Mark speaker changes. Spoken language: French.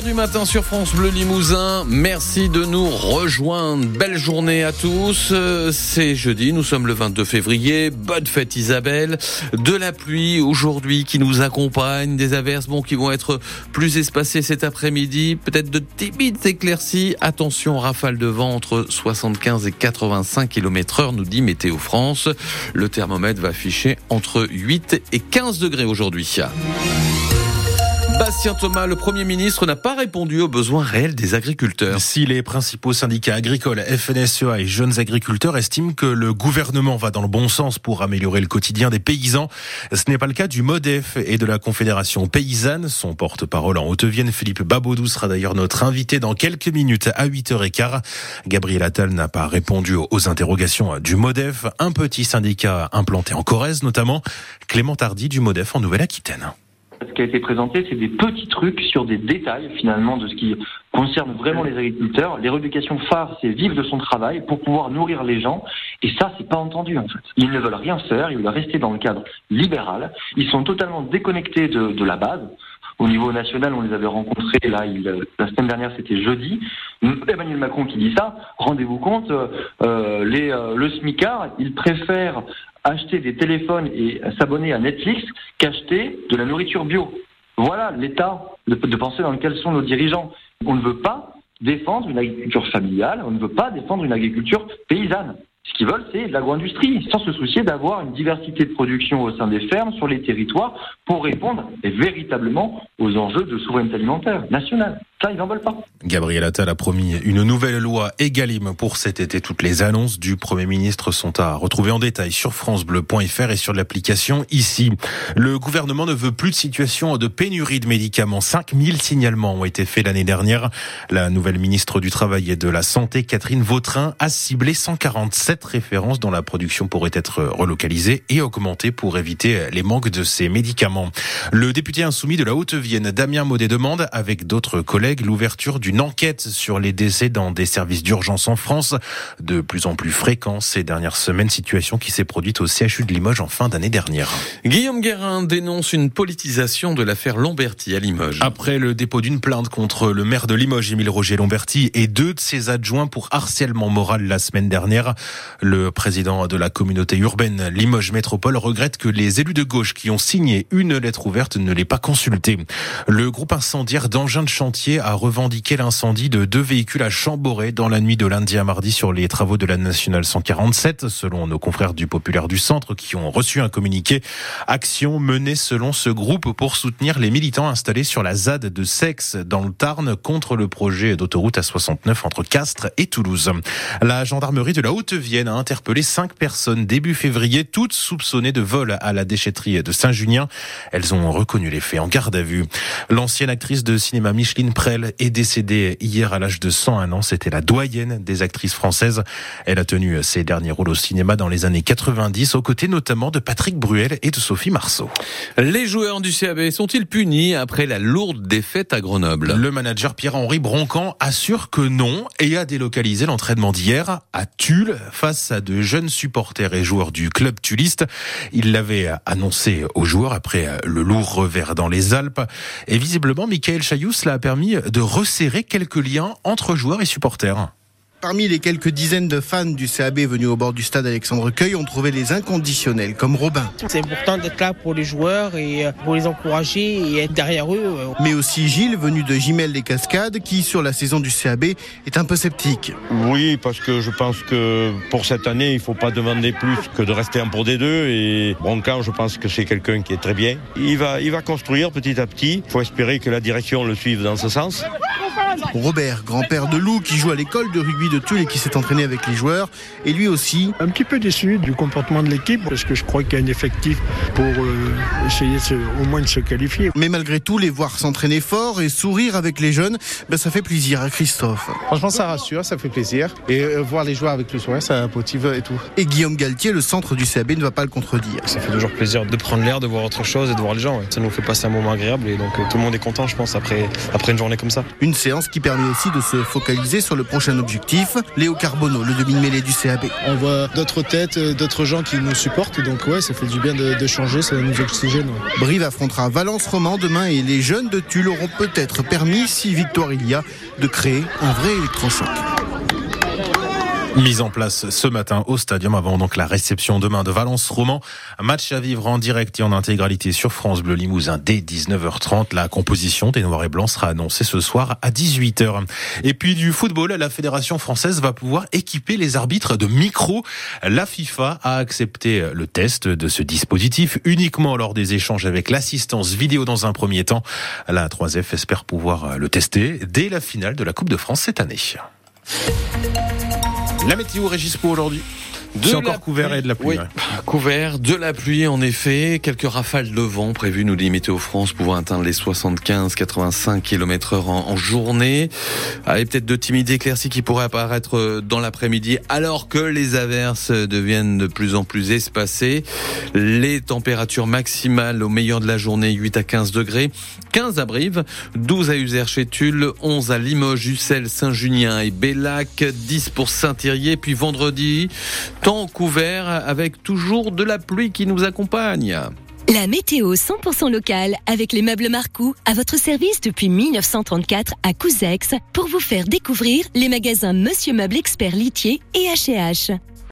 Speaker 1: 8h du matin sur France Bleu Limousin. Merci de nous rejoindre. Belle journée à tous. Euh, c'est jeudi, nous sommes le 22 février. Bonne fête Isabelle. De la pluie aujourd'hui qui nous accompagne, des averses bon, qui vont être plus espacées cet après-midi. Peut-être de timides éclaircies. Attention, rafale de vent entre 75 et 85 km heure, nous dit Météo France. Le thermomètre va afficher entre 8 et 15 degrés aujourd'hui. Bastien Thomas, le Premier ministre, n'a pas répondu aux besoins réels des agriculteurs.
Speaker 2: Si les principaux syndicats agricoles, FNSEA et jeunes agriculteurs estiment que le gouvernement va dans le bon sens pour améliorer le quotidien des paysans, ce n'est pas le cas du MODEF et de la Confédération paysanne. Son porte-parole en Haute-Vienne, Philippe Babodou, sera d'ailleurs notre invité dans quelques minutes à 8h15. Gabriel Attal n'a pas répondu aux interrogations du MODEF, un petit syndicat implanté en Corrèze notamment. Clément Tardy du MODEF en Nouvelle-Aquitaine
Speaker 3: ce qui a été présenté, c'est des petits trucs sur des détails finalement de ce qui concerne vraiment les agriculteurs. Les revendications phares, c'est vivre de son travail pour pouvoir nourrir les gens. Et ça, c'est pas entendu en fait. Ils ne veulent rien faire, ils veulent rester dans le cadre libéral. Ils sont totalement déconnectés de, la base. Au niveau national, on les avait rencontrés là, il, la semaine dernière, c'était jeudi. Emmanuel Macron qui dit ça. Rendez-vous compte, euh, euh, le SMICAR, il préfère acheter des téléphones et s'abonner à Netflix qu'acheter de la nourriture bio. Voilà l'état de, de pensée dans lequel sont nos dirigeants. On ne veut pas défendre une agriculture familiale, on ne veut pas défendre une agriculture paysanne. Ce qu'ils veulent, c'est l'agro-industrie, sans se soucier d'avoir une diversité de production au sein des fermes, sur les territoires, pour répondre véritablement aux enjeux de souveraineté alimentaire nationale. Ça, ils n'en pas.
Speaker 2: Gabriel Attal a promis une nouvelle loi Egalim pour cet été. Toutes les annonces du Premier ministre sont à retrouver en détail sur francebleu.fr et sur l'application ici. Le gouvernement ne veut plus de situation de pénurie de médicaments. 5000 signalements ont été faits l'année dernière. La nouvelle ministre du Travail et de la Santé, Catherine Vautrin, a ciblé 147 références dont la production pourrait être relocalisée et augmentée pour éviter les manques de ces médicaments. Le député insoumis de la Haute-Vienne, Damien Maudet, demande, avec d'autres collègues, l'ouverture d'une enquête sur les décès dans des services d'urgence en France, de plus en plus fréquents ces dernières semaines, situation qui s'est produite au CHU de Limoges en fin d'année dernière.
Speaker 1: Guillaume Guérin dénonce une politisation de l'affaire Lomberti à Limoges.
Speaker 2: Après le dépôt d'une plainte contre le maire de Limoges, Émile Roger Lomberti, et deux de ses adjoints pour harcèlement moral la semaine dernière, le président de la communauté urbaine Limoges Métropole regrette que les élus de gauche qui ont signé une lettre ouverte ne l'aient pas consulté. Le groupe incendiaire d'engins de chantier a revendiqué l'incendie de deux véhicules à Chamboré dans la nuit de lundi à mardi sur les travaux de la nationale 147, selon nos confrères du Populaire du Centre qui ont reçu un communiqué. Action menée selon ce groupe pour soutenir les militants installés sur la ZAD de Sex dans le Tarn contre le projet d'autoroute à 69 entre Castres et Toulouse. La gendarmerie de la Haute-Vienne a interpellé cinq personnes début février, toutes soupçonnées de vol à la déchetterie de Saint-Junien. Elles ont reconnu les faits en garde à vue. L'ancienne actrice de cinéma Micheline elle est décédée hier à l'âge de 101 ans. C'était la doyenne des actrices françaises. Elle a tenu ses derniers rôles au cinéma dans les années 90, aux côtés notamment de Patrick Bruel et de Sophie Marceau.
Speaker 1: Les joueurs du CAB sont-ils punis après la lourde défaite à Grenoble?
Speaker 2: Le manager Pierre-Henri Broncan assure que non et a délocalisé l'entraînement d'hier à Tulle face à de jeunes supporters et joueurs du club tuliste. Il l'avait annoncé aux joueurs après le lourd revers dans les Alpes. Et visiblement, Michael Chaillous l'a permis de resserrer quelques liens entre joueurs et supporters.
Speaker 4: Parmi les quelques dizaines de fans du CAB venus au bord du stade Alexandre Cueil, on trouvait les inconditionnels comme Robin.
Speaker 5: C'est important d'être là pour les joueurs et euh, pour les encourager et être derrière eux. Euh.
Speaker 4: Mais aussi Gilles, venu de Gimel des Cascades, qui sur la saison du CAB est un peu sceptique.
Speaker 6: Oui, parce que je pense que pour cette année, il ne faut pas demander plus que de rester en pour des deux. Et Broncan, je pense que c'est quelqu'un qui est très bien. Il va, il va construire petit à petit. Il faut espérer que la direction le suive dans ce sens.
Speaker 4: Robert, grand-père de Lou, qui joue à l'école de rugby de Tulle et qui s'est entraîné avec les joueurs, et lui aussi.
Speaker 7: Un petit peu déçu du comportement de l'équipe, parce que je crois qu'il y a un effectif pour euh, essayer au moins de se qualifier.
Speaker 4: Mais malgré tout, les voir s'entraîner fort et sourire avec les jeunes, ben, ça fait plaisir à Christophe.
Speaker 8: Franchement, ça rassure, ça fait plaisir. Et euh, voir les joueurs avec le sourire, ça motive et tout.
Speaker 4: Et Guillaume Galtier, le centre du CAB, ne va pas le contredire.
Speaker 9: Ça fait toujours plaisir de prendre l'air, de voir autre chose et de voir les gens. Ça nous fait passer un moment agréable et donc euh, tout le monde est content, je pense, après, après une journée comme ça.
Speaker 4: Une séance qui permet aussi de se focaliser sur le prochain objectif. Léo Carbonneau, le demi-mêlée du CAB.
Speaker 10: On voit d'autres têtes, euh, d'autres gens qui nous supportent. Donc ouais, ça fait du bien de, changer, ça nous oxygène.
Speaker 4: Brive affrontera Valence Roman demain et les jeunes de Tulle auront peut-être permis, si victoire il y a, de créer un vrai électrochoc.
Speaker 2: Mise en place ce matin au stadium avant donc la réception demain de Valence Roman. Match à vivre en direct et en intégralité sur France Bleu Limousin dès 19h30. La composition des Noirs et Blancs sera annoncée ce soir à 18h. Et puis du football, la Fédération française va pouvoir équiper les arbitres de micros. La FIFA a accepté le test de ce dispositif uniquement lors des échanges avec l'assistance vidéo dans un premier temps. La 3F espère pouvoir le tester dès la finale de la Coupe de France cette année. La météo Régis pour aujourd'hui. C'est encore couvert et de la pluie.
Speaker 1: Couvert, de la pluie en effet, quelques rafales de vent prévues, nous dit Météo France, pouvant atteindre les 75-85 km heure en, journée. Avec peut-être de timides éclaircies qui pourraient apparaître euh, dans l'après-midi, alors que les averses deviennent de plus en plus espacées. Les températures maximales au meilleur de la journée, 8 à 15 degrés. 15 à Brive, 12 à Uzer chez Tulle, 11 à Limoges, Ussel, Saint-Junien et Bellac, 10 pour Saint-Thirier, puis vendredi, temps couvert avec toujours de la pluie qui nous accompagne.
Speaker 11: La météo 100% locale avec les meubles Marcou à votre service depuis 1934 à Couzex pour vous faire découvrir les magasins Monsieur Meuble Expert Litier et H&H.